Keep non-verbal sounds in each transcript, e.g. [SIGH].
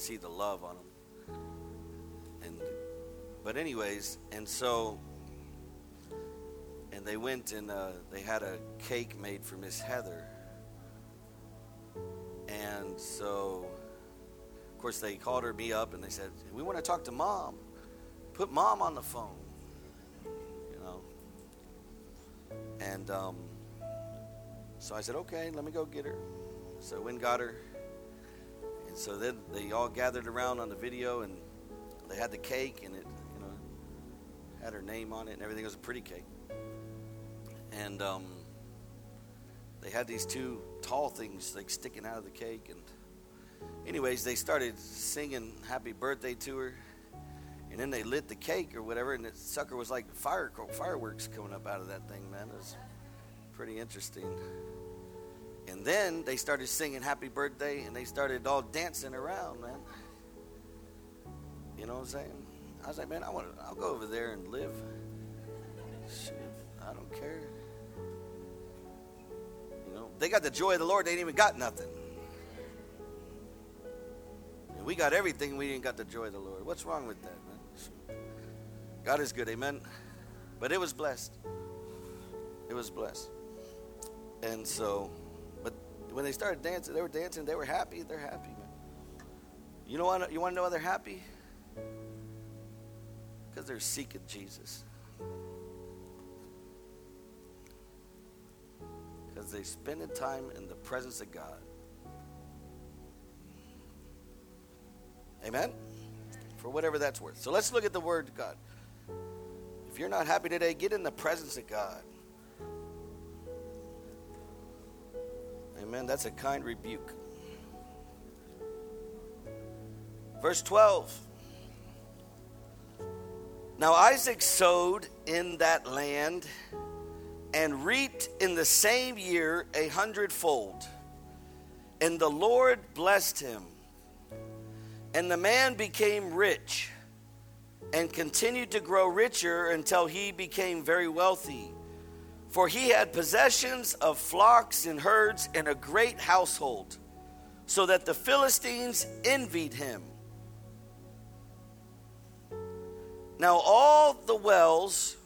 could see the love on them. And but anyways, and so and they went and uh, they had a cake made for Miss Heather. And so, of course, they called her me up and they said, "We want to talk to mom. Put mom on the phone." You know. And um, so I said, "Okay, let me go get her." So I went got her. And so then they all gathered around on the video and they had the cake and it, you know, had her name on it and everything. It was a pretty cake. And um, they had these two tall things like sticking out of the cake. And, anyways, they started singing happy birthday to her. And then they lit the cake or whatever, and the sucker was like fire, fireworks coming up out of that thing, man. It was pretty interesting. And then they started singing happy birthday and they started all dancing around, man. You know what I'm saying? I was like, man, I want to, I'll go over there and live. Shit, I don't care. You know, they got the joy of the Lord, they ain't even got nothing. And we got everything, we ain't got the joy of the Lord. What's wrong with that, man? God is good, amen. But it was blessed. It was blessed. And so when they started dancing, they were dancing, they were happy, they're happy. You know what you want to know why they're happy? Because they're seeking Jesus. Because they spending time in the presence of God. Amen? For whatever that's worth. So let's look at the word God. If you're not happy today, get in the presence of God. Amen. That's a kind rebuke. Verse 12. Now Isaac sowed in that land and reaped in the same year a hundredfold. And the Lord blessed him. And the man became rich and continued to grow richer until he became very wealthy for he had possessions of flocks and herds and a great household, so that the Philistines envied him. Now, all the wells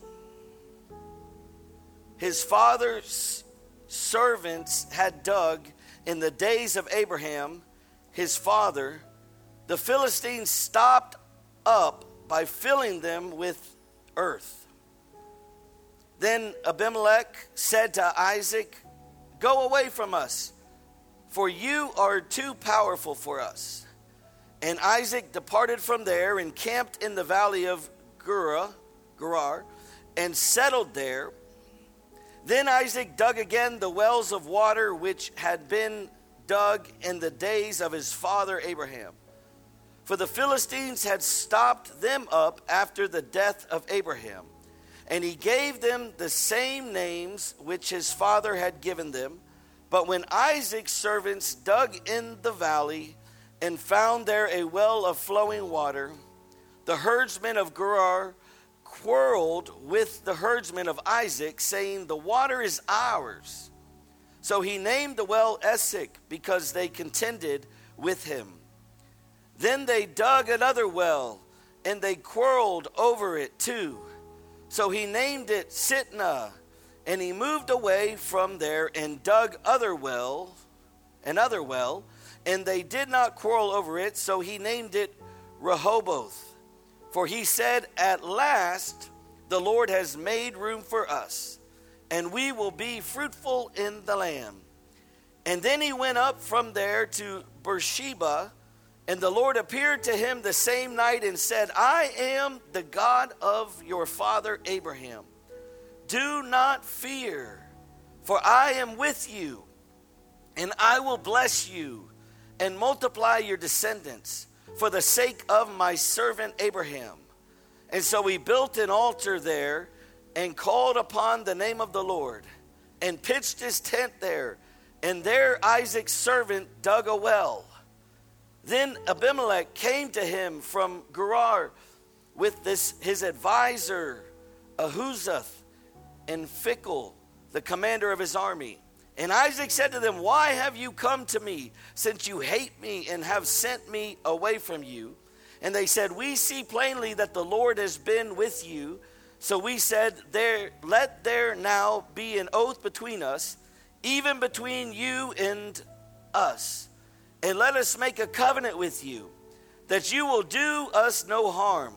his father's servants had dug in the days of Abraham, his father, the Philistines stopped up by filling them with earth. Then Abimelech said to Isaac, Go away from us, for you are too powerful for us. And Isaac departed from there and camped in the valley of Gerar, and settled there. Then Isaac dug again the wells of water which had been dug in the days of his father Abraham. For the Philistines had stopped them up after the death of Abraham. And he gave them the same names which his father had given them. But when Isaac's servants dug in the valley and found there a well of flowing water, the herdsmen of Gerar quarreled with the herdsmen of Isaac, saying, The water is ours. So he named the well Esek because they contended with him. Then they dug another well, and they quarreled over it too. So he named it Sitnah, and he moved away from there and dug other well, another well, and they did not quarrel over it, so he named it Rehoboth. For he said, At last the Lord has made room for us, and we will be fruitful in the land. And then he went up from there to Beersheba and the Lord appeared to him the same night and said, I am the God of your father Abraham. Do not fear, for I am with you, and I will bless you and multiply your descendants for the sake of my servant Abraham. And so he built an altar there and called upon the name of the Lord and pitched his tent there. And there Isaac's servant dug a well then Abimelech came to him from Gerar with this his advisor Ahuzzath and Phicol, the commander of his army. And Isaac said to them, Why have you come to me, since you hate me and have sent me away from you? And they said, We see plainly that the Lord has been with you. So we said, There let there now be an oath between us, even between you and us. And let us make a covenant with you, that you will do us no harm,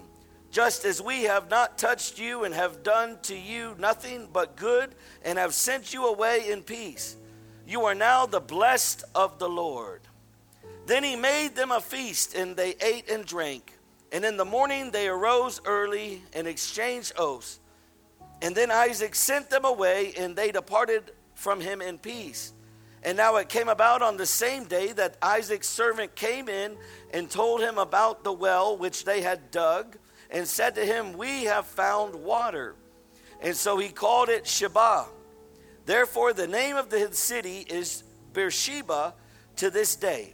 just as we have not touched you and have done to you nothing but good and have sent you away in peace. You are now the blessed of the Lord. Then he made them a feast, and they ate and drank. And in the morning they arose early and exchanged oaths. And then Isaac sent them away, and they departed from him in peace. And now it came about on the same day that Isaac's servant came in and told him about the well which they had dug, and said to him, We have found water. And so he called it Sheba. Therefore, the name of the city is Beersheba to this day.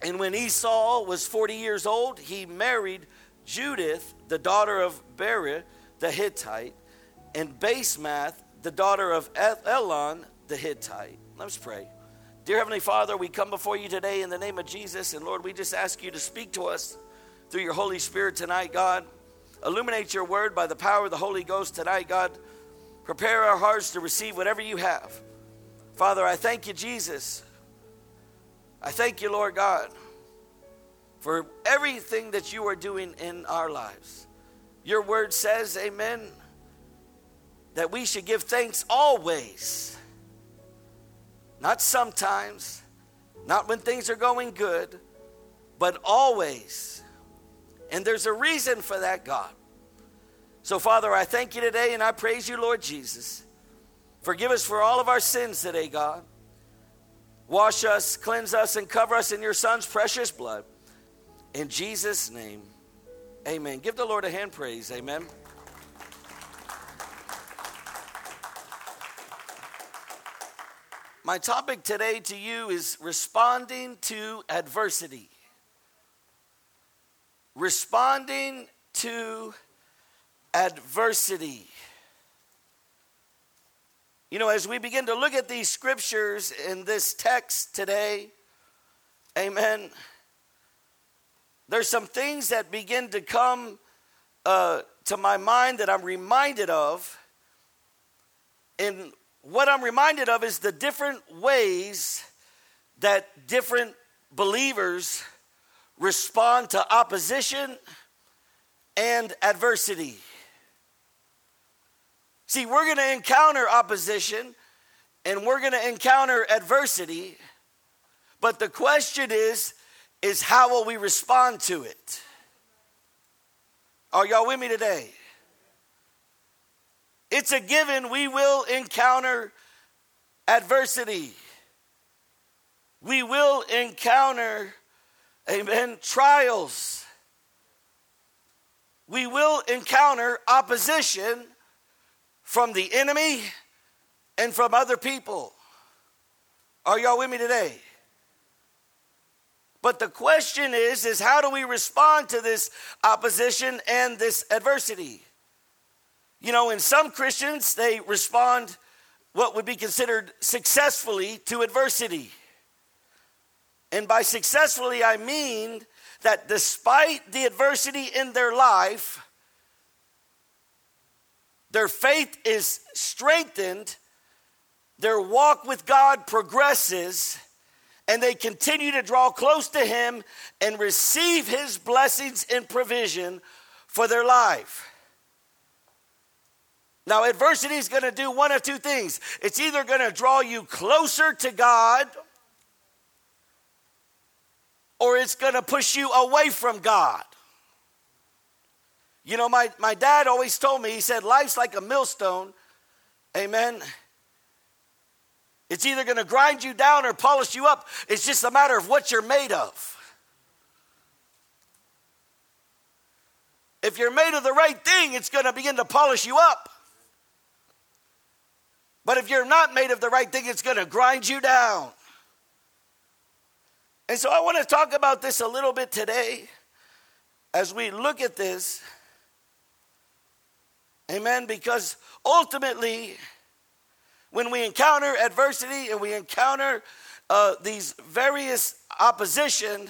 And when Esau was 40 years old, he married Judith, the daughter of Beeri the Hittite, and Basemath, the daughter of Elon the Hittite. Let's pray. Dear Heavenly Father, we come before you today in the name of Jesus, and Lord, we just ask you to speak to us through your Holy Spirit tonight, God. Illuminate your word by the power of the Holy Ghost tonight, God. Prepare our hearts to receive whatever you have. Father, I thank you, Jesus. I thank you, Lord God, for everything that you are doing in our lives. Your word says, Amen, that we should give thanks always, not sometimes, not when things are going good, but always. And there's a reason for that, God. So, Father, I thank you today and I praise you, Lord Jesus. Forgive us for all of our sins today, God. Wash us, cleanse us, and cover us in your Son's precious blood. In Jesus' name, amen. Give the Lord a hand praise, amen. My topic today to you is responding to adversity. Responding to adversity. You know, as we begin to look at these scriptures in this text today, amen, there's some things that begin to come uh, to my mind that I'm reminded of. And what I'm reminded of is the different ways that different believers respond to opposition and adversity. See, we're going to encounter opposition and we're going to encounter adversity, but the question is is how will we respond to it? Are y'all with me today? It's a given we will encounter adversity. We will encounter amen trials. We will encounter opposition from the enemy and from other people. Are y'all with me today? But the question is is how do we respond to this opposition and this adversity? You know, in some Christians they respond what would be considered successfully to adversity. And by successfully I mean that despite the adversity in their life, their faith is strengthened, their walk with God progresses, and they continue to draw close to Him and receive His blessings and provision for their life. Now, adversity is going to do one of two things it's either going to draw you closer to God, or it's going to push you away from God. You know, my, my dad always told me, he said, life's like a millstone. Amen. It's either going to grind you down or polish you up. It's just a matter of what you're made of. If you're made of the right thing, it's going to begin to polish you up. But if you're not made of the right thing, it's going to grind you down. And so I want to talk about this a little bit today as we look at this. Amen. Because ultimately, when we encounter adversity and we encounter uh, these various opposition,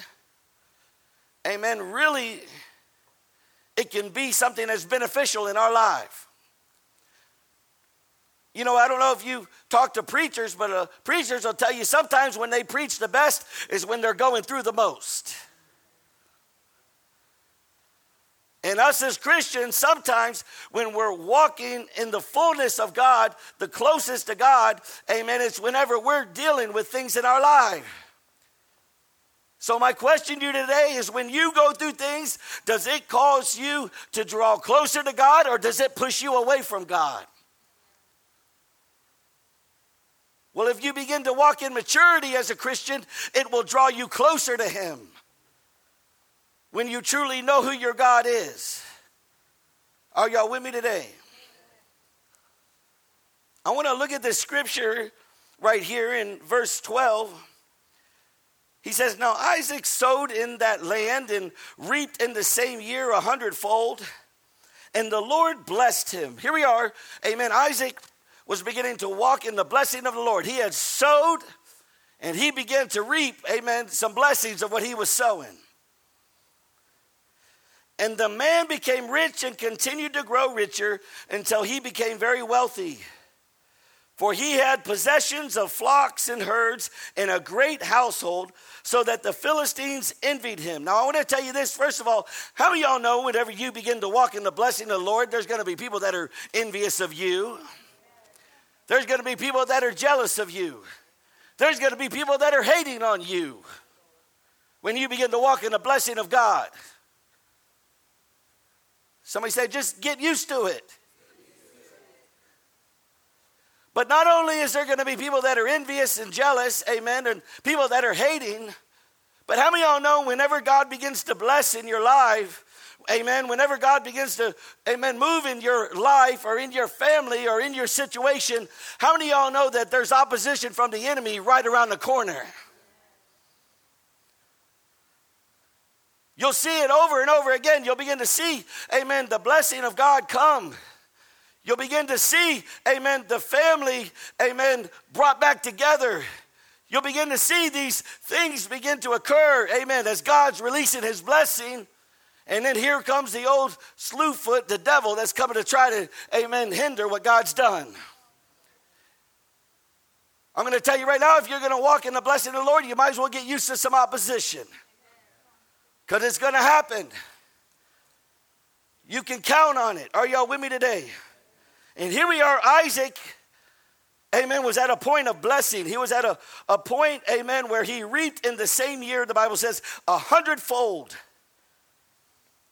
amen, really, it can be something that's beneficial in our life. You know, I don't know if you talk to preachers, but uh, preachers will tell you sometimes when they preach the best is when they're going through the most. And us as Christians, sometimes when we're walking in the fullness of God, the closest to God, amen, it's whenever we're dealing with things in our life. So, my question to you today is when you go through things, does it cause you to draw closer to God or does it push you away from God? Well, if you begin to walk in maturity as a Christian, it will draw you closer to Him when you truly know who your God is. Are y'all with me today? I want to look at this scripture right here in verse 12. He says, Now Isaac sowed in that land and reaped in the same year a hundredfold, and the Lord blessed him. Here we are. Amen. Isaac was beginning to walk in the blessing of the Lord. He had sowed and he began to reap, amen, some blessings of what he was sowing. And the man became rich and continued to grow richer until he became very wealthy. For he had possessions of flocks and herds and a great household, so that the Philistines envied him. Now, I want to tell you this first of all, how many y'all know whenever you begin to walk in the blessing of the Lord, there's going to be people that are envious of you? There's going to be people that are jealous of you. There's going to be people that are hating on you when you begin to walk in the blessing of God. Somebody said, just get used to it. But not only is there going to be people that are envious and jealous, amen, and people that are hating, but how many of y'all know whenever God begins to bless in your life, amen, whenever God begins to, amen, move in your life or in your family or in your situation, how many y'all know that there's opposition from the enemy right around the corner? You'll see it over and over again. You'll begin to see, amen, the blessing of God come. You'll begin to see, amen, the family, amen, brought back together. You'll begin to see these things begin to occur, amen, as God's releasing his blessing. And then here comes the old slewfoot, the devil, that's coming to try to, amen, hinder what God's done. I'm going to tell you right now if you're going to walk in the blessing of the Lord, you might as well get used to some opposition because it's going to happen. You can count on it. Are y'all with me today? And here we are, Isaac, amen, was at a point of blessing. He was at a, a point, amen, where he reaped in the same year, the Bible says, a hundredfold.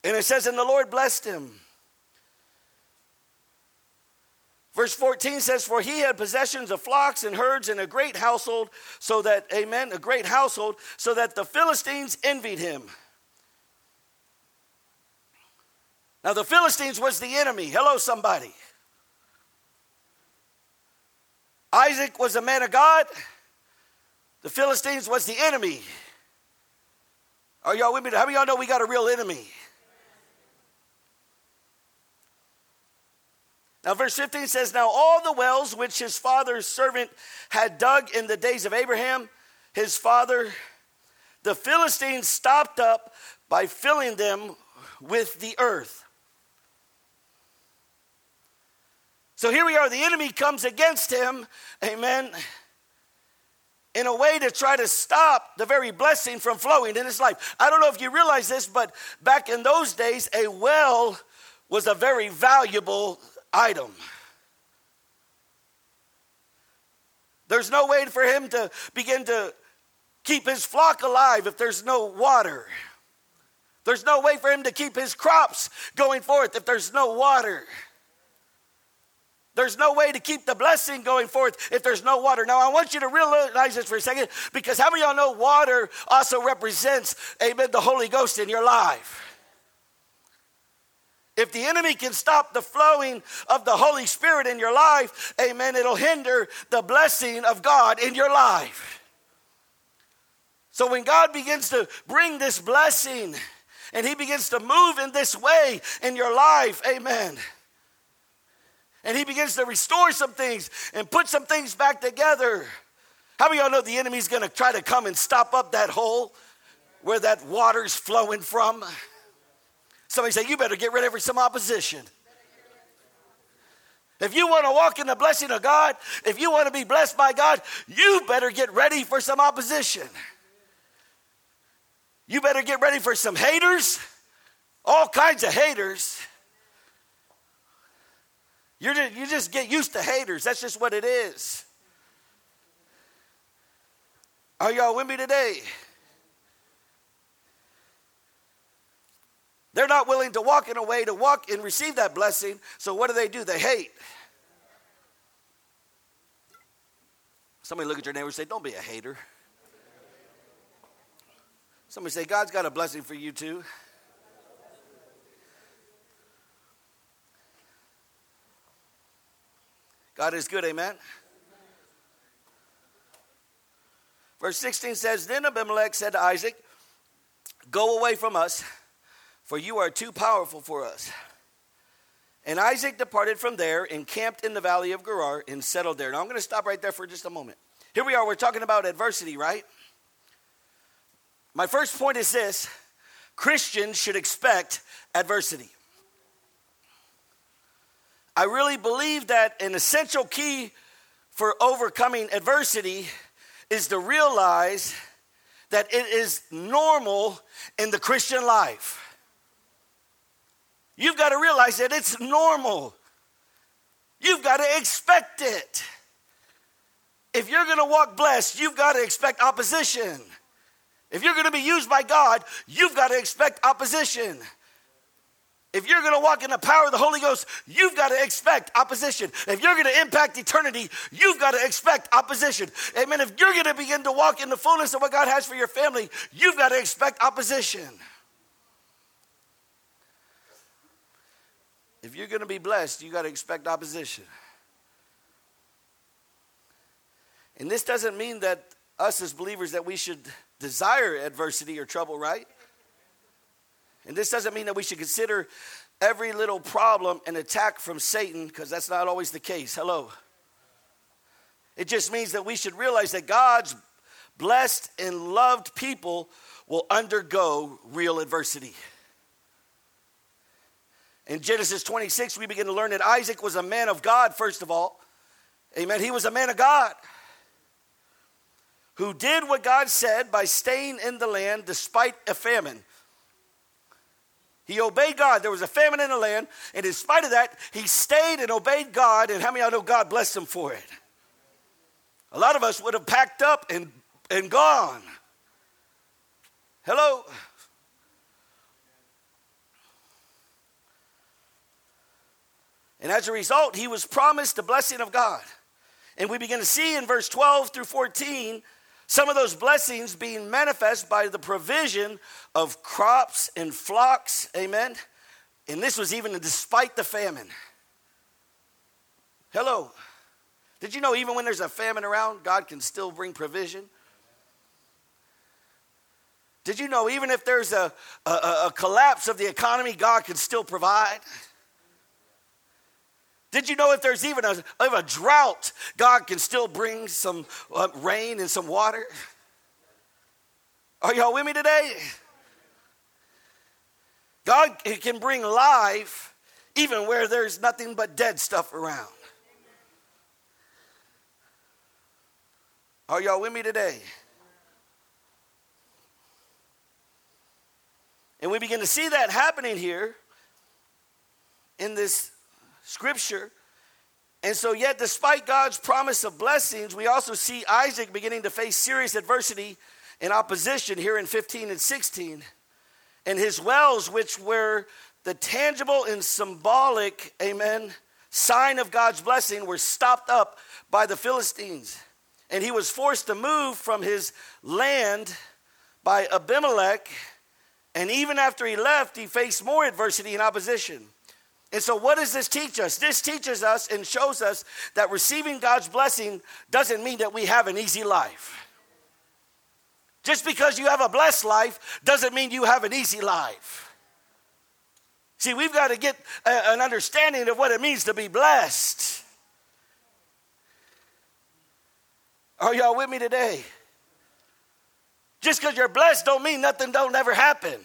And it says, and the Lord blessed him. Verse 14 says, For he had possessions of flocks and herds and a great household, so that, amen, a great household, so that the Philistines envied him. Now, the Philistines was the enemy. Hello, somebody. Isaac was a man of God. The Philistines was the enemy. Are y'all with me? How many y'all know we got a real enemy? Now, verse 15 says, Now all the wells which his father's servant had dug in the days of Abraham, his father, the Philistines stopped up by filling them with the earth. So here we are, the enemy comes against him, amen, in a way to try to stop the very blessing from flowing in his life. I don't know if you realize this, but back in those days, a well was a very valuable item. There's no way for him to begin to keep his flock alive if there's no water. There's no way for him to keep his crops going forth if there's no water. There's no way to keep the blessing going forth if there's no water. Now, I want you to realize this for a second because how many of y'all know water also represents, amen, the Holy Ghost in your life? If the enemy can stop the flowing of the Holy Spirit in your life, amen, it'll hinder the blessing of God in your life. So when God begins to bring this blessing and he begins to move in this way in your life, amen And he begins to restore some things and put some things back together. How many y'all know the enemy's gonna try to come and stop up that hole where that water's flowing from? Somebody say, You better get ready for some opposition. If you want to walk in the blessing of God, if you want to be blessed by God, you better get ready for some opposition. You better get ready for some haters, all kinds of haters. You're just, you just get used to haters. That's just what it is. Are y'all with me today? They're not willing to walk in a way to walk and receive that blessing. So what do they do? They hate. Somebody look at your neighbor and say, Don't be a hater. Somebody say, God's got a blessing for you too. God is good, amen. Verse 16 says, Then Abimelech said to Isaac, Go away from us, for you are too powerful for us. And Isaac departed from there, encamped in the valley of Gerar, and settled there. Now I'm going to stop right there for just a moment. Here we are, we're talking about adversity, right? My first point is this Christians should expect adversity. I really believe that an essential key for overcoming adversity is to realize that it is normal in the Christian life. You've got to realize that it's normal. You've got to expect it. If you're going to walk blessed, you've got to expect opposition. If you're going to be used by God, you've got to expect opposition. If you're going to walk in the power of the Holy Ghost, you've got to expect opposition. If you're going to impact eternity, you've got to expect opposition. Amen. If you're going to begin to walk in the fullness of what God has for your family, you've got to expect opposition. If you're going to be blessed, you got to expect opposition. And this doesn't mean that us as believers that we should desire adversity or trouble, right? And this doesn't mean that we should consider every little problem an attack from Satan, because that's not always the case. Hello. It just means that we should realize that God's blessed and loved people will undergo real adversity. In Genesis 26, we begin to learn that Isaac was a man of God, first of all. Amen. He was a man of God who did what God said by staying in the land despite a famine. He obeyed God. There was a famine in the land, and in spite of that, he stayed and obeyed God. And how many of y'all know God blessed him for it? A lot of us would have packed up and, and gone. Hello? And as a result, he was promised the blessing of God. And we begin to see in verse 12 through 14 some of those blessings being manifest by the provision of crops and flocks, amen. And this was even despite the famine. Hello. Did you know even when there's a famine around, God can still bring provision? Did you know even if there's a, a, a collapse of the economy, God can still provide? Did you know if there's even a, a drought, God can still bring some uh, rain and some water? Are y'all with me today? God can bring life even where there's nothing but dead stuff around. Are y'all with me today? And we begin to see that happening here in this scripture. And so, yet, despite God's promise of blessings, we also see Isaac beginning to face serious adversity and opposition here in 15 and 16. And his wells, which were the tangible and symbolic, amen, sign of God's blessing, were stopped up by the Philistines. And he was forced to move from his land by Abimelech. And even after he left, he faced more adversity and opposition. And so, what does this teach us? This teaches us and shows us that receiving God's blessing doesn't mean that we have an easy life. Just because you have a blessed life doesn't mean you have an easy life. See, we've got to get a, an understanding of what it means to be blessed. Are y'all with me today? Just because you're blessed don't mean nothing don't ever happen.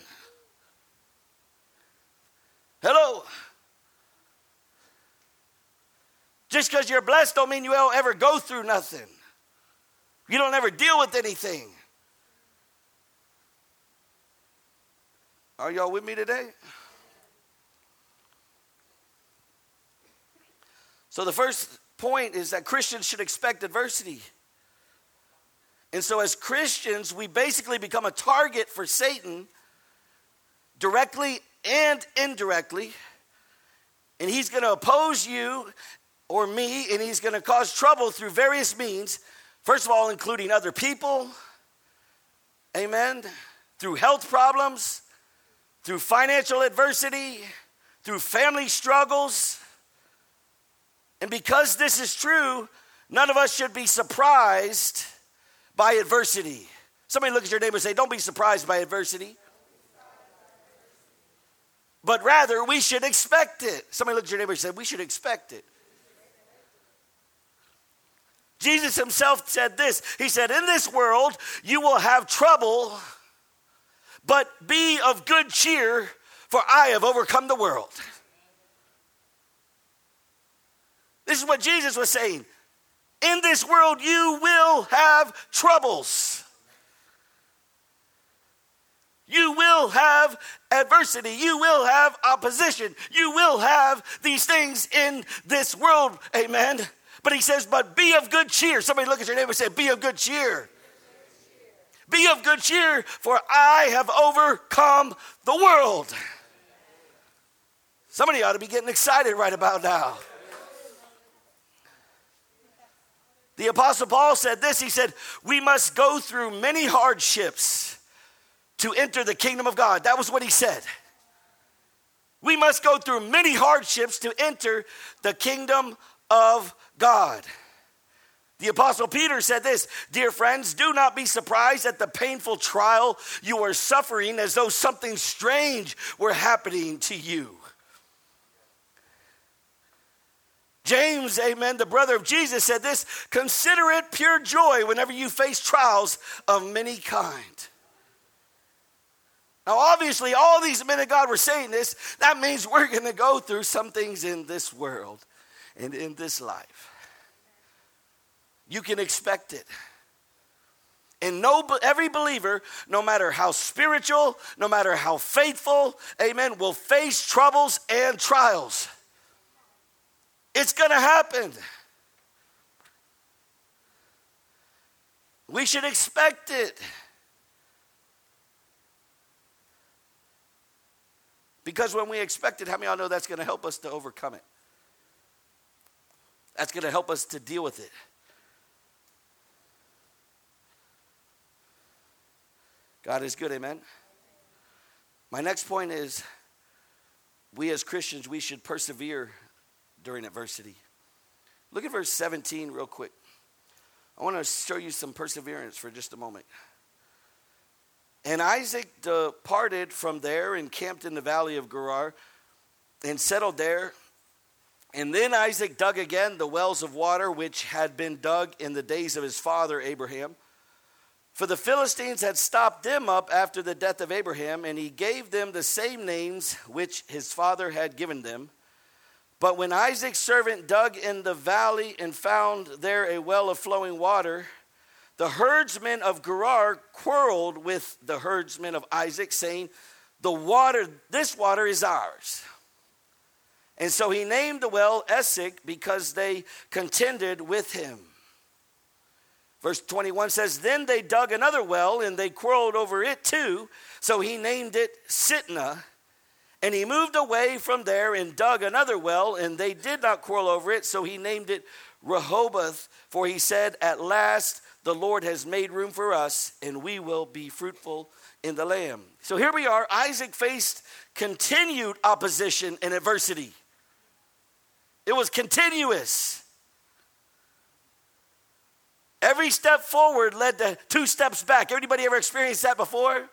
Hello? Just because you're blessed don't mean you will ever go through nothing. You don't ever deal with anything. Are y'all with me today? So the first point is that Christians should expect adversity. And so, as Christians, we basically become a target for Satan directly and indirectly. And he's going to oppose you or me, and he's going to cause trouble through various means. First of all, including other people, amen, through health problems, through financial adversity, through family struggles. And because this is true, none of us should be surprised by adversity. Somebody look at your neighbor and say, Don't be surprised by adversity. But rather, we should expect it. Somebody look at your neighbor and say, We should expect it. Jesus himself said this He said, In this world, you will have trouble, but be of good cheer, for I have overcome the world. This is what Jesus was saying. In this world, you will have troubles. You will have adversity. You will have opposition. You will have these things in this world. Amen. But he says, but be of good cheer. Somebody look at your neighbor and say, be of good cheer. Be of good cheer, for I have overcome the world. Somebody ought to be getting excited right about now. The Apostle Paul said this He said, We must go through many hardships to enter the kingdom of God. That was what he said. We must go through many hardships to enter the kingdom of God. The Apostle Peter said this Dear friends, do not be surprised at the painful trial you are suffering as though something strange were happening to you. James, amen, the brother of Jesus, said this Consider it pure joy whenever you face trials of many kind. Now, obviously, all these men of God were saying this. That means we're going to go through some things in this world and in this life. You can expect it. And no, every believer, no matter how spiritual, no matter how faithful, amen, will face troubles and trials. It's to happen. We should expect it. Because when we expect it, how many of y'all know that's to help us to overcome it? That's to help us to deal with it. God is good, amen. My next point is we as Christians, we should persevere during adversity. Look at verse 17 real quick. I want to show you some perseverance for just a moment. And Isaac departed from there and camped in the valley of Gerar and settled there. And then Isaac dug again the wells of water which had been dug in the days of his father Abraham. For the Philistines had stopped them up after the death of Abraham, and he gave them the same names which his father had given them. But when Isaac's servant dug in the valley and found there a well of flowing water, the herdsmen of Gerar quarreled with the herdsmen of Isaac, saying, The water, this water is ours. And so he named the well Esek because they contended with him. Verse 21 says, Then they dug another well and they quarreled over it too. So he named it Sitnah. And he moved away from there and dug another well, and they did not quarrel over it. So he named it Rehoboth, for he said, At last the Lord has made room for us, and we will be fruitful in the land. So here we are. Isaac faced continued opposition and adversity, it was continuous. Every step forward led to two steps back. Everybody ever experienced that before?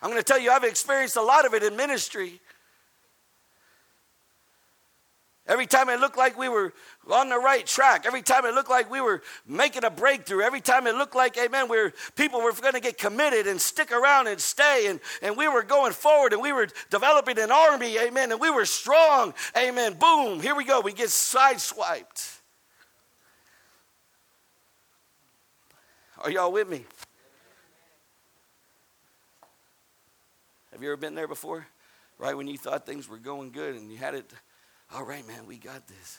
I'm going to tell you, I've experienced a lot of it in ministry. Every time it looked like we were on the right track, every time it looked like we were making a breakthrough, every time it looked like, amen, we were, people were going to get committed and stick around and stay, and, and we were going forward and we were developing an army, amen, and we were strong, amen. Boom, here we go, we get sideswiped. Are y'all with me? Have you ever been there before? Right when you thought things were going good and you had it all right, man, we got this.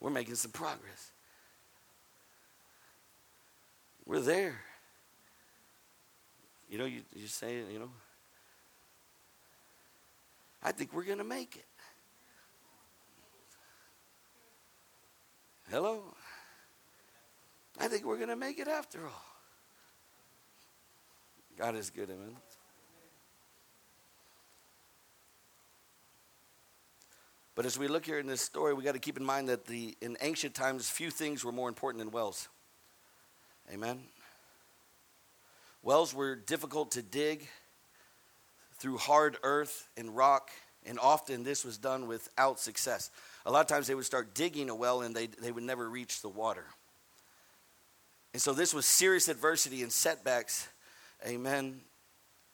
We're making some progress. We're there. You know, you, you say, you know, I think we're going to make it. Hello? I think we're going to make it after all. God is good, amen. But as we look here in this story, we got to keep in mind that the in ancient times, few things were more important than wells. Amen. Wells were difficult to dig through hard earth and rock, and often this was done without success. A lot of times they would start digging a well and they, they would never reach the water. And so this was serious adversity and setbacks, amen,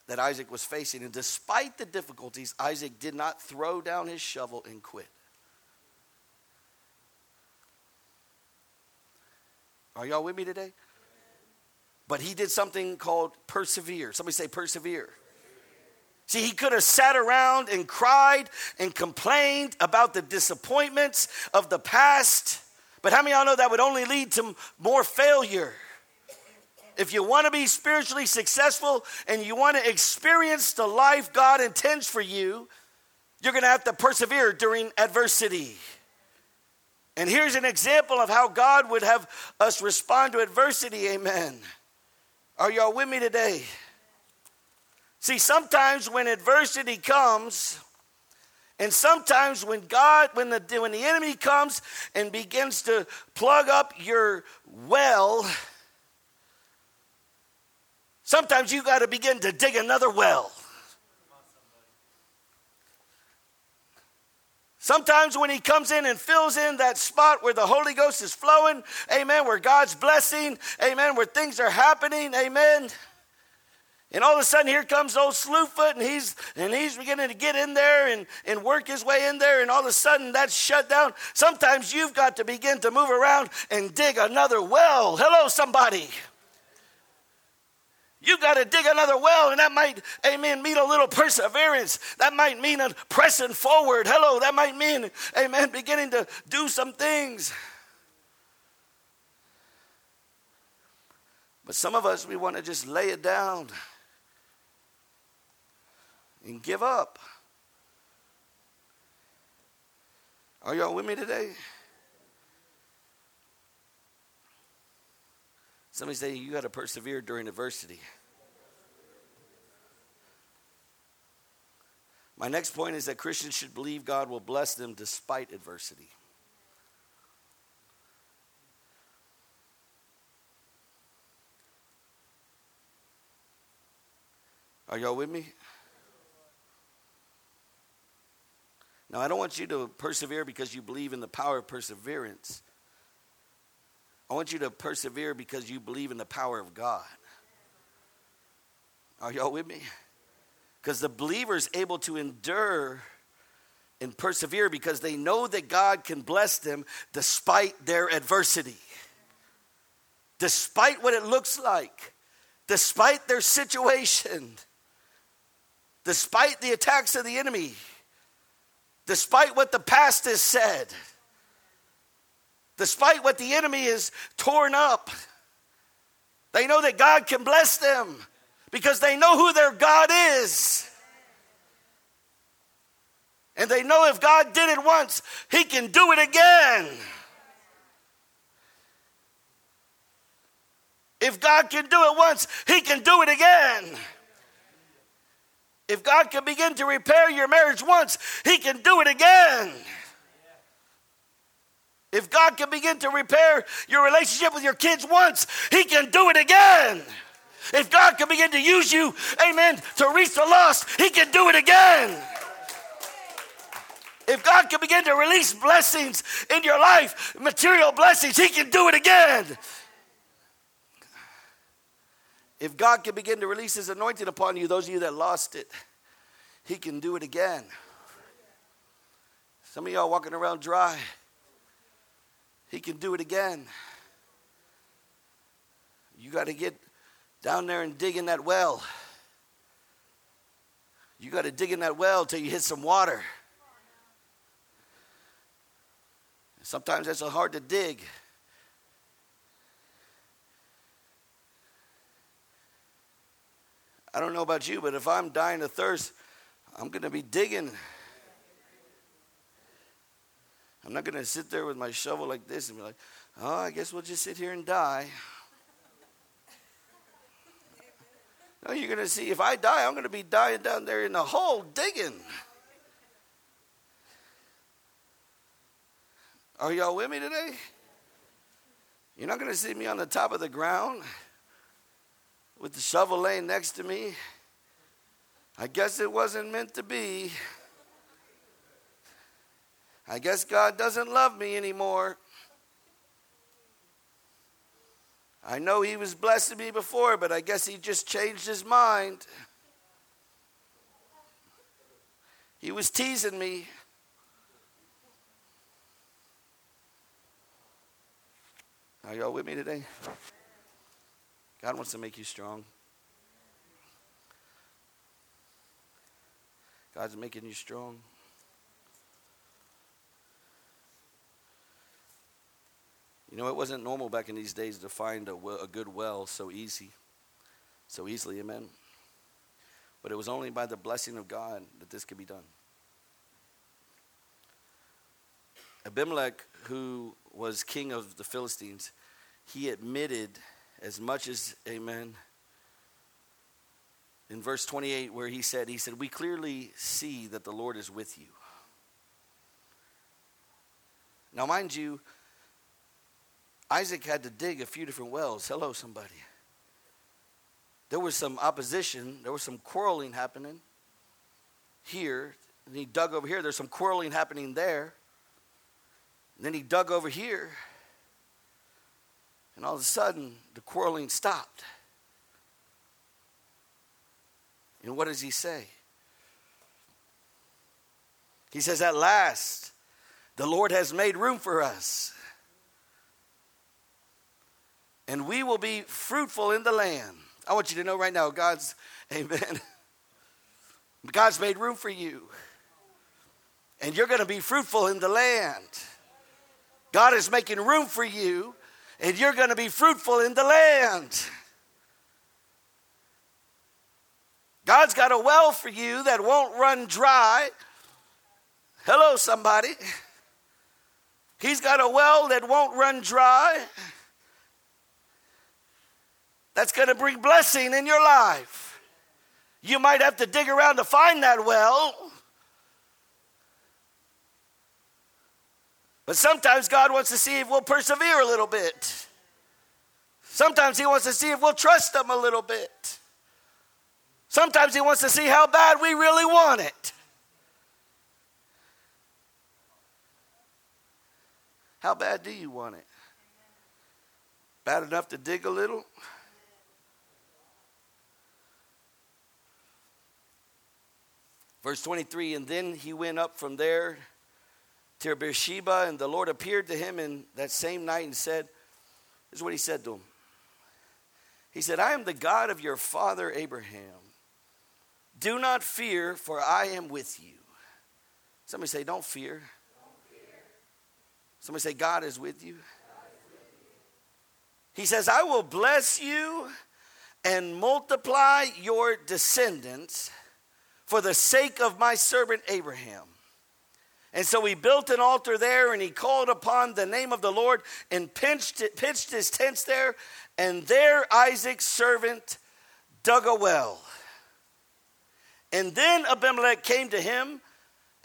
that Isaac was facing. And despite the difficulties, Isaac did not throw down his shovel and quit. Are y'all with me today? But he did something called persevere. Somebody say persevere. See, he could have sat around and cried and complained about the disappointments of the past. But how many y'all know that would only lead to more failure? if you want to be spiritually successful and you want to experience the life God intends for you, you're going to have to persevere during adversity. And here's an example of how God would have us respond to adversity. Amen. Are y'all with me today? See, sometimes when adversity comes, and sometimes when God, when the, when the enemy comes and begins to plug up your well, Sometimes you got to begin to dig another well. Sometimes when he comes in and fills in that spot where the Holy Ghost is flowing, amen, where God's blessing, amen, where things are happening, amen. And all of a sudden, here comes old Slewfoot, and he's and he's beginning to get in there and, and work his way in there, and all of a sudden that's shut down. Sometimes you've got to begin to move around and dig another well. Hello, somebody. You've got to dig another well, and that might, amen, mean a little perseverance. That might mean a pressing forward. Hello, that might mean, amen, beginning to do some things. But some of us, we want to just lay it down and give up. Are y'all with me today? Somebody say you got to persevere during adversity. My next point is that Christians should believe God will bless them despite adversity. Are y'all with me? Now, I don't want you to persevere because you believe in the power of perseverance. I want you to persevere because you believe in the power of God. Are y'all with me? Because the believer is able to endure and persevere because they know that God can bless them despite their adversity, despite what it looks like, despite their situation, despite the attacks of the enemy, despite what the past has said, despite what the enemy has torn up. They know that God can bless them because they know who their God is. And they know if God did it once, He can do it again. If God can do it once, He can do it again. If God can begin to repair your marriage once, He can do it again. If God can begin to repair your relationship with your kids once, He can do it again. If God can begin to use you, amen, to reach the lost, He can do it again. If God can begin to release blessings in your life, material blessings, He can do it again. If God can begin to release His anointing upon you, those of you that lost it, He can do it again. Some of y'all walking around dry, He can do it again. You got to get down there and dig in that well. You got to dig in that well till you hit some water. Sometimes that's hard to dig. I don't know about you, but if I'm dying of thirst, I'm going to be digging. I'm not going to sit there with my shovel like this and be like, oh, I guess we'll just sit here and die. No, you're going to see, if I die, I'm going to be dying down there in the hole digging. Are y'all with me today? You're not going to see me on the top of the ground with the shovel laying next to me. I guess it wasn't meant to be. I guess God doesn't love me anymore. I know He was blessing me before, but I guess He just changed His mind. He was teasing me. Are y'all with me today? God wants to make you strong. God's making you strong. You know, it wasn't normal back in these days to find a, a good well so easy, so easily, amen. But it was only by the blessing of God that this could be done. Abimelech, who was king of the Philistines, he admitted as much as, amen, in verse 28, where he said, He said, We clearly see that the Lord is with you. Now, mind you, Isaac had to dig a few different wells. Hello, somebody. There was some opposition, there was some quarreling happening here. And he dug over here, there's some quarreling happening there. And then he dug over here. And all of a sudden, the quarreling stopped. And what does he say? He says, At last, the Lord has made room for us. And we will be fruitful in the land. I want you to know right now, God's, [LAUGHS] amen. God's made room for you. And you're going to be fruitful in the land. God is making room for you, and you're going to be fruitful in the land. God's got a well for you that won't run dry. Hello, somebody. He's got a well that won't run dry. That's going to bring blessing in your life. You might have to dig around to find that well. But sometimes God wants to see if we'll persevere a little bit. Sometimes He wants to see if we'll trust Him a little bit. Sometimes He wants to see how bad we really want it. How bad do you want it? Bad enough to dig a little? Verse 23 And then he went up from there to Beersheba, and the Lord appeared to him in that same night and said, This is what he said to him. He said, I am the God of your father Abraham. Do not fear, for I am with you. Somebody say, Don't fear. Don't fear. Somebody say, God is with you. He says, I will bless you and multiply your descendants for the sake of my servant Abraham. And so he built an altar there and he called upon the name of the Lord and pitched, pitched his tents there. And there Isaac's servant dug a well. And then Abimelech came to him,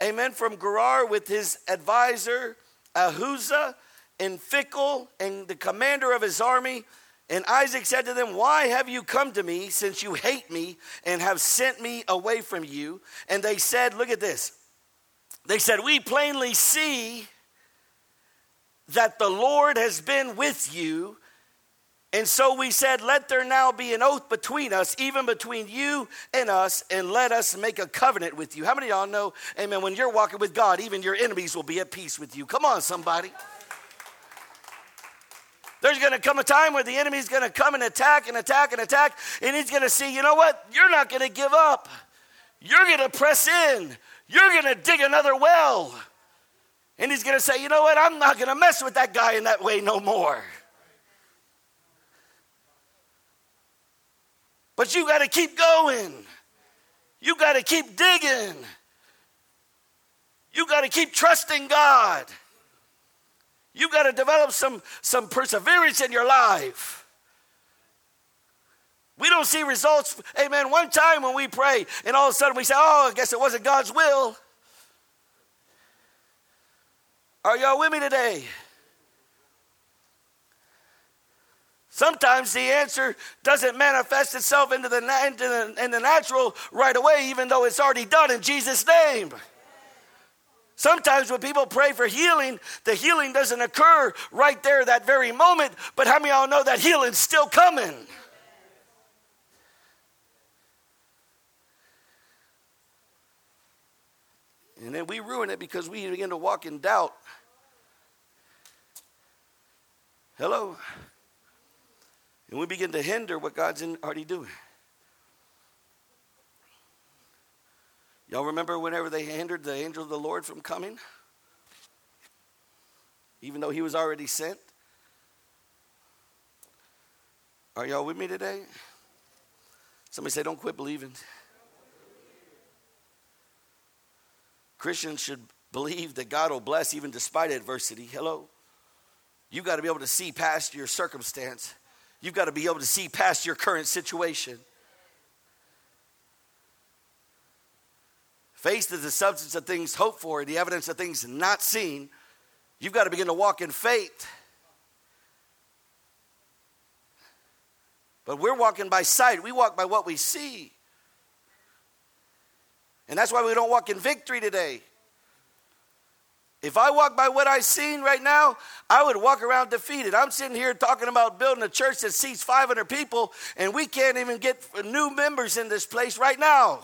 amen, from Gerar with his advisor Ahuzzath and Phicol and the commander of his army. And Isaac said to them, Why have you come to me, since you hate me and have sent me away from you? And they said, Look at this. They said, We plainly see that the Lord has been with you. And so we said, Let there now be an oath between us, even between you and us, and let us make a covenant with you. How many of y'all know, amen, when you're walking with God, even your enemies will be at peace with you? Come on, somebody. There's going to come a time where the enemy's going to come and attack and attack and attack, and he's going to see, you know what? You're not going to give up. You're going to press in. You're going to dig another well. And he's going to say, you know what? I'm not going to mess with that guy in that way no more. But you got to keep going. You got to keep digging. You got to keep trusting God. You got to develop some, some perseverance in your life. We don't see results. Amen. One time when we pray, and all of a sudden we say, Oh, I guess it wasn't God's will. Are y'all with me today? Sometimes the answer doesn't manifest itself into the, into the, in the natural right away, even though it's already done in Jesus' name. Sometimes when people pray for healing, the healing doesn't occur right there that very moment, but how many of y'all know that healing's still coming? And then we ruin it because we begin to walk in doubt. Hello? And we begin to hinder what God's already doing. Y'all remember whenever they hindered the angel of the Lord from coming? Even though he was already sent? Are y'all with me today? Somebody say, don't quit believing. Christians should believe that God will bless even despite adversity. Hello? You've got to be able to see past your circumstance. You've got to be able to see past your current situation. Faith is the substance of things hoped for, the evidence of things not seen. You've got to begin to walk in faith. But we're walking by sight, we walk by what we see. And that's why we don't walk in victory today. If I walk by what I've seen right now, I would walk around defeated. I'm sitting here talking about building a church that seats 500 people, and we can't even get new members in this place right now.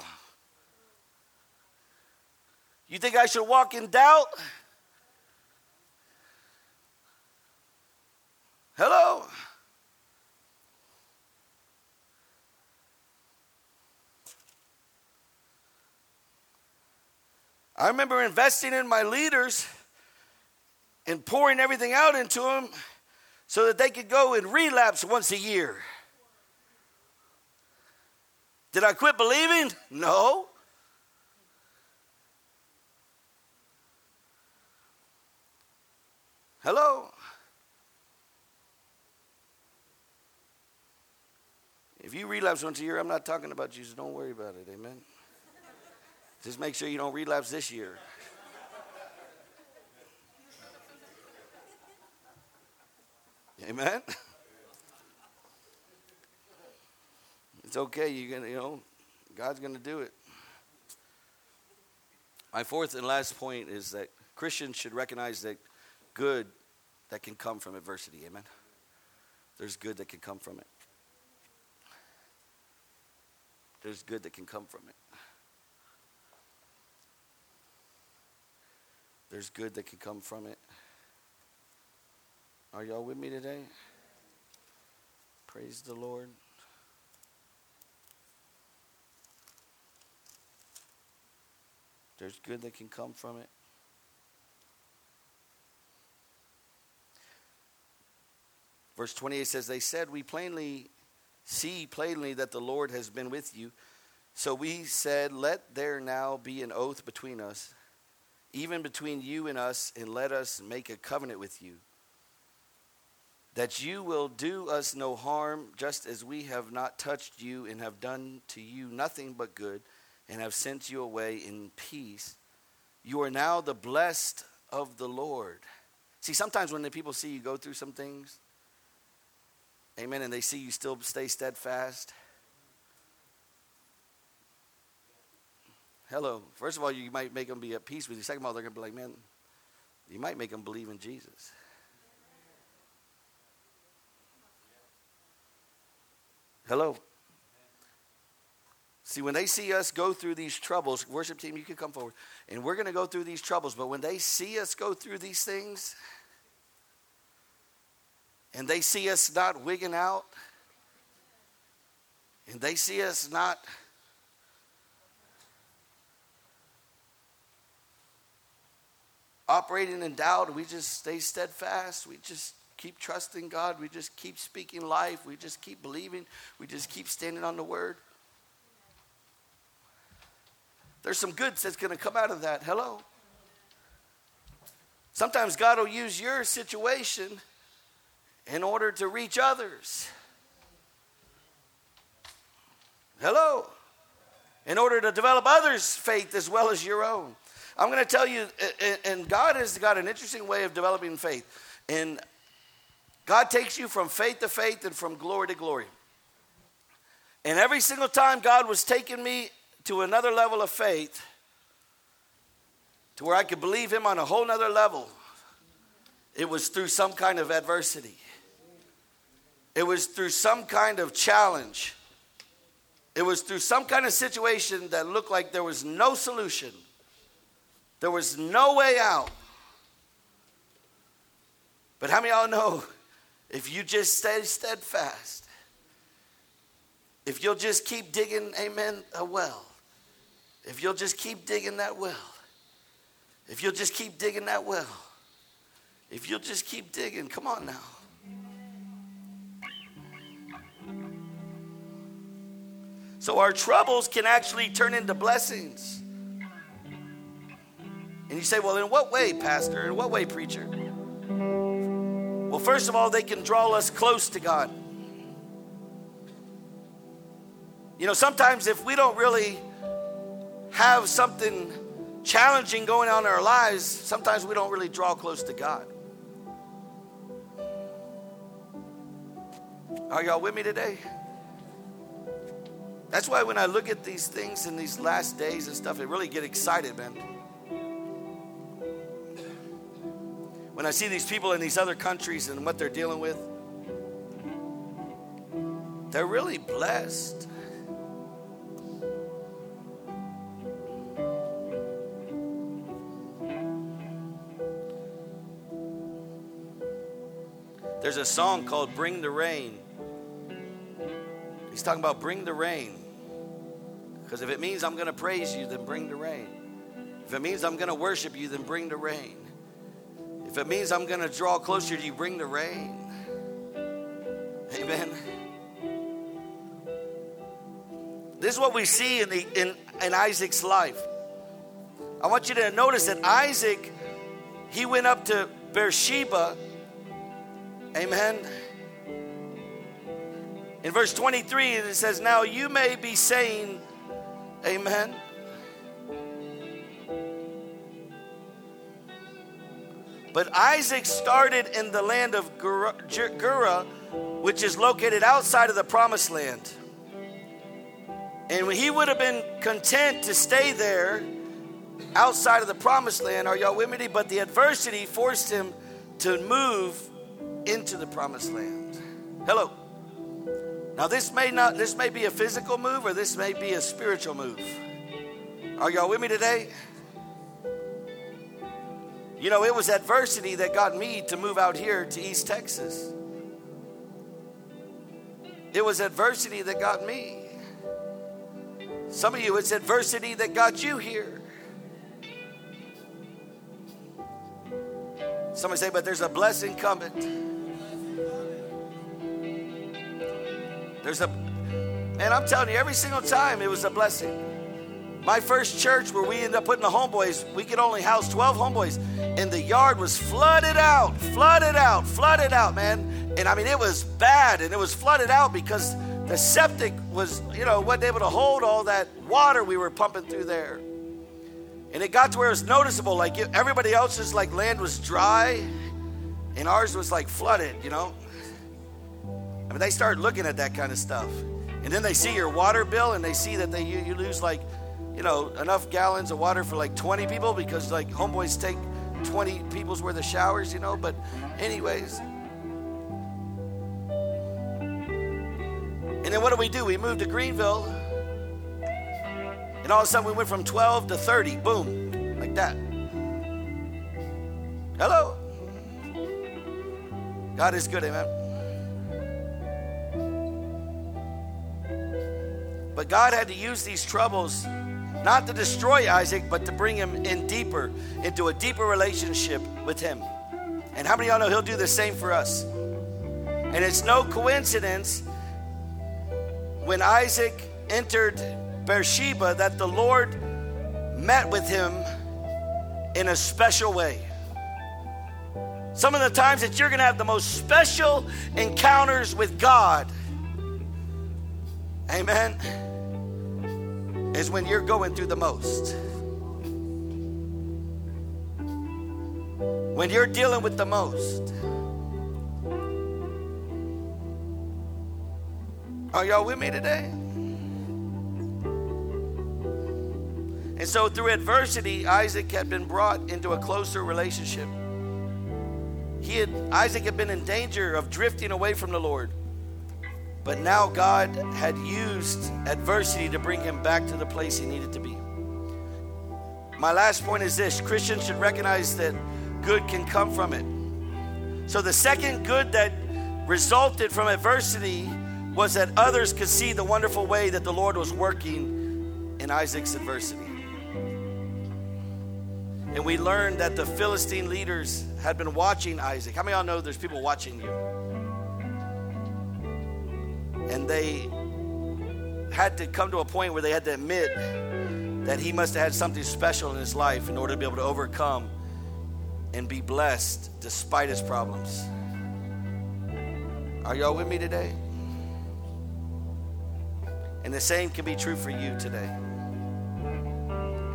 You think I should walk in doubt? Hello? I remember investing in my leaders and pouring everything out into them so that they could go and relapse once a year. Did I quit believing? No. Hello? If you relapse once a year, I'm not talking about Jesus. Don't worry about it. Amen. Just make sure you don't relapse this year. Amen. [LAUGHS] It's okay. You're gonna, you know, God's gonna do it. My fourth and last point is that Christians should recognize that good that can come from adversity. Amen. There's good that can come from it. There's good that can come from it. There's good that can come from it. Are y'all with me today? Praise the Lord. There's good that can come from it. Verse 28 says, They said, We plainly see plainly that the Lord has been with you. So we said, Let there now be an oath between us, even between you and us, and let us make a covenant with you, that you will do us no harm, just as we have not touched you and have done to you nothing but good, and have sent you away in peace. You are now the blessed of the Lord. See, sometimes when the people see you go through some things, Amen. And they see you still stay steadfast. Hello. First of all, you might make them be at peace with you. Second of all, they're going to be like, man, you might make them believe in Jesus. Hello. See, when they see us go through these troubles, worship team, you can come forward. And we're going to go through these troubles, but when they see us go through these things, and they see us not wigging out, and they see us not operating in doubt, we just stay steadfast. We just keep trusting God. We just keep speaking life. We just keep believing. We just keep standing on the word. There's some good that's going to come out of that. Hello. Sometimes God will use your situation in order to reach others. Hello. In order to develop others' faith as well as your own. I'm going to tell you, and God has got an interesting way of developing faith. And God takes you from faith to faith and from glory to glory. And every single time God was taking me to another level of faith, to where I could believe Him on a whole nother level, it was through some kind of adversity. It was through some kind of challenge. It was through some kind of situation that looked like there was no solution. There was no way out. But how many of y'all know if you just stay steadfast, if you'll just keep digging, amen, a well, if you'll just keep digging that well, if you'll just keep digging that well, if you'll just keep digging, come on now. So our troubles can actually turn into blessings. And you say, well, in what way, Pastor? In what way, preacher? Well, first of all, they can draw us close to God. You know, sometimes if we don't really have something challenging going on in our lives, sometimes we don't really draw close to God. Are y'all with me today? That's why when I look at these things in these last days and stuff, it really get excited, man. When I see these people in these other countries and what they're dealing with, they're really blessed. There's a song called Bring the Rain. He's talking about bring the rain. Because if it means I'm going to praise you, then bring the rain. If it means I'm going to worship you, then bring the rain. If it means I'm going to draw closer to you, bring the rain. Amen. This is what we see in, the, in, in Isaac's life. I want you to notice that Isaac, he went up to Beersheba Amen. In verse 23, it says, Now you may be saying, Amen. But Isaac started in the land of Gerar, which is located outside of the promised land. And he would have been content to stay there outside of the promised land. Are y'all with me? But the adversity forced him to move into the promised land. Hello. Now this may not this may be a physical move or this may be a spiritual move. Are y'all with me today? You know, it was adversity that got me to move out here to East Texas. It was adversity that got me. Some of you, it's adversity that got you here. Somebody say, but there's a blessing coming. There's a, and I'm telling you, every single time it was a blessing. My first church where we ended up putting the homeboys, we could only house 12 homeboys, and the yard was flooded out, flooded out, flooded out, man. And I mean, it was bad, and it was flooded out because the septic was, you know, wasn't able to hold all that water we were pumping through there. And it got to where it was noticeable, like everybody else's like land was dry, and ours was like flooded, you know. I mean, they start looking at that kind of stuff. And then they see your water bill and they see that they you, you lose like, you know, enough gallons of water for like 20 people because like homeboys take 20 people's worth of showers, you know. But, anyways. And then what do we do? We moved to Greenville. And all of a sudden we went from 12 to 30. Boom. Like that. Hello. God is good, amen. But God had to use these troubles not to destroy Isaac, but to bring him in deeper, into a deeper relationship with him. And how many of y'all know he'll do the same for us? And it's no coincidence when Isaac entered Beersheba that the Lord met with him in a special way. Some of the times that you're going to have the most special encounters with God, amen, is when you're going through the most. When you're dealing with the most. Are y'all with me today? And so, through adversity, Isaac had been brought into a closer relationship. He had, Isaac had been in danger of drifting away from the Lord. But now God had used adversity to bring him back to the place he needed to be. My last point is this Christians should recognize that good can come from it. So, the second good that resulted from adversity was that others could see the wonderful way that the Lord was working in Isaac's adversity. And we learned that the Philistine leaders had been watching Isaac. How many of y'all know there's people watching you? And they had to come to a point where they had to admit that he must have had something special in his life in order to be able to overcome and be blessed despite his problems. Are y'all with me today? And the same can be true for you today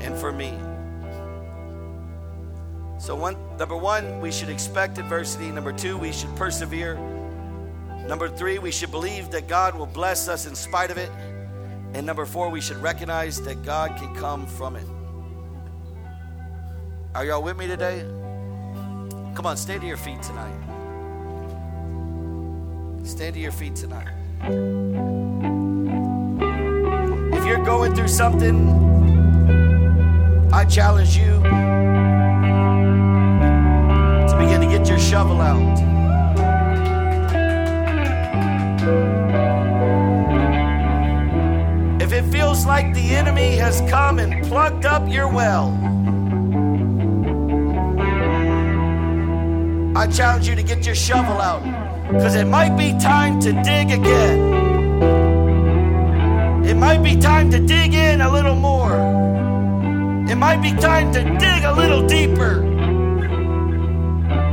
and for me. So, one, number one, we should expect adversity. Number two, we should persevere. Number three, we should believe that God will bless us in spite of it. And number four, we should recognize that God can come from it. Are y'all with me today? Come on, stand to your feet tonight. Stand to your feet tonight. If you're going through something, I challenge you to begin to get your shovel out. Feels like the enemy has come and plugged up your well, I challenge you to get your shovel out because it might be time to dig again. It might be time to dig in a little more. It might be time to dig a little deeper.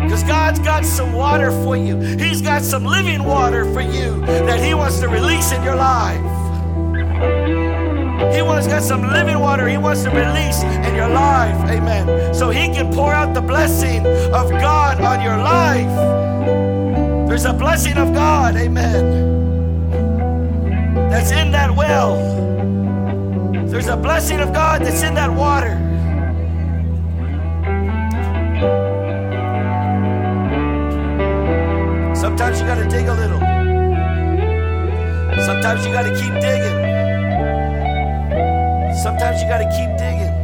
Because God's got some water for you. He's got some living water for you that He wants to release in your life. He wants got some living water He wants to release in your life. Amen. So He can pour out the blessing of God on your life. There's a blessing of God. Amen. That's in that well. There's a blessing of God that's in that water. Sometimes you got to dig a little. Sometimes you got to keep digging. Sometimes you got to keep digging.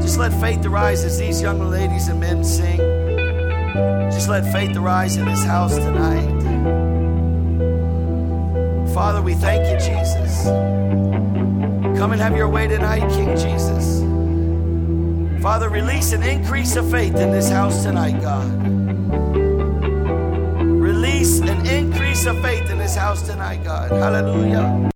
Just let faith arise as these young ladies and men sing. Just let faith arise in this house tonight. Father, we thank you, Jesus. Come and have your way tonight, King Jesus. Father, release an increase of faith in this house tonight, God. House tonight, God. Hallelujah.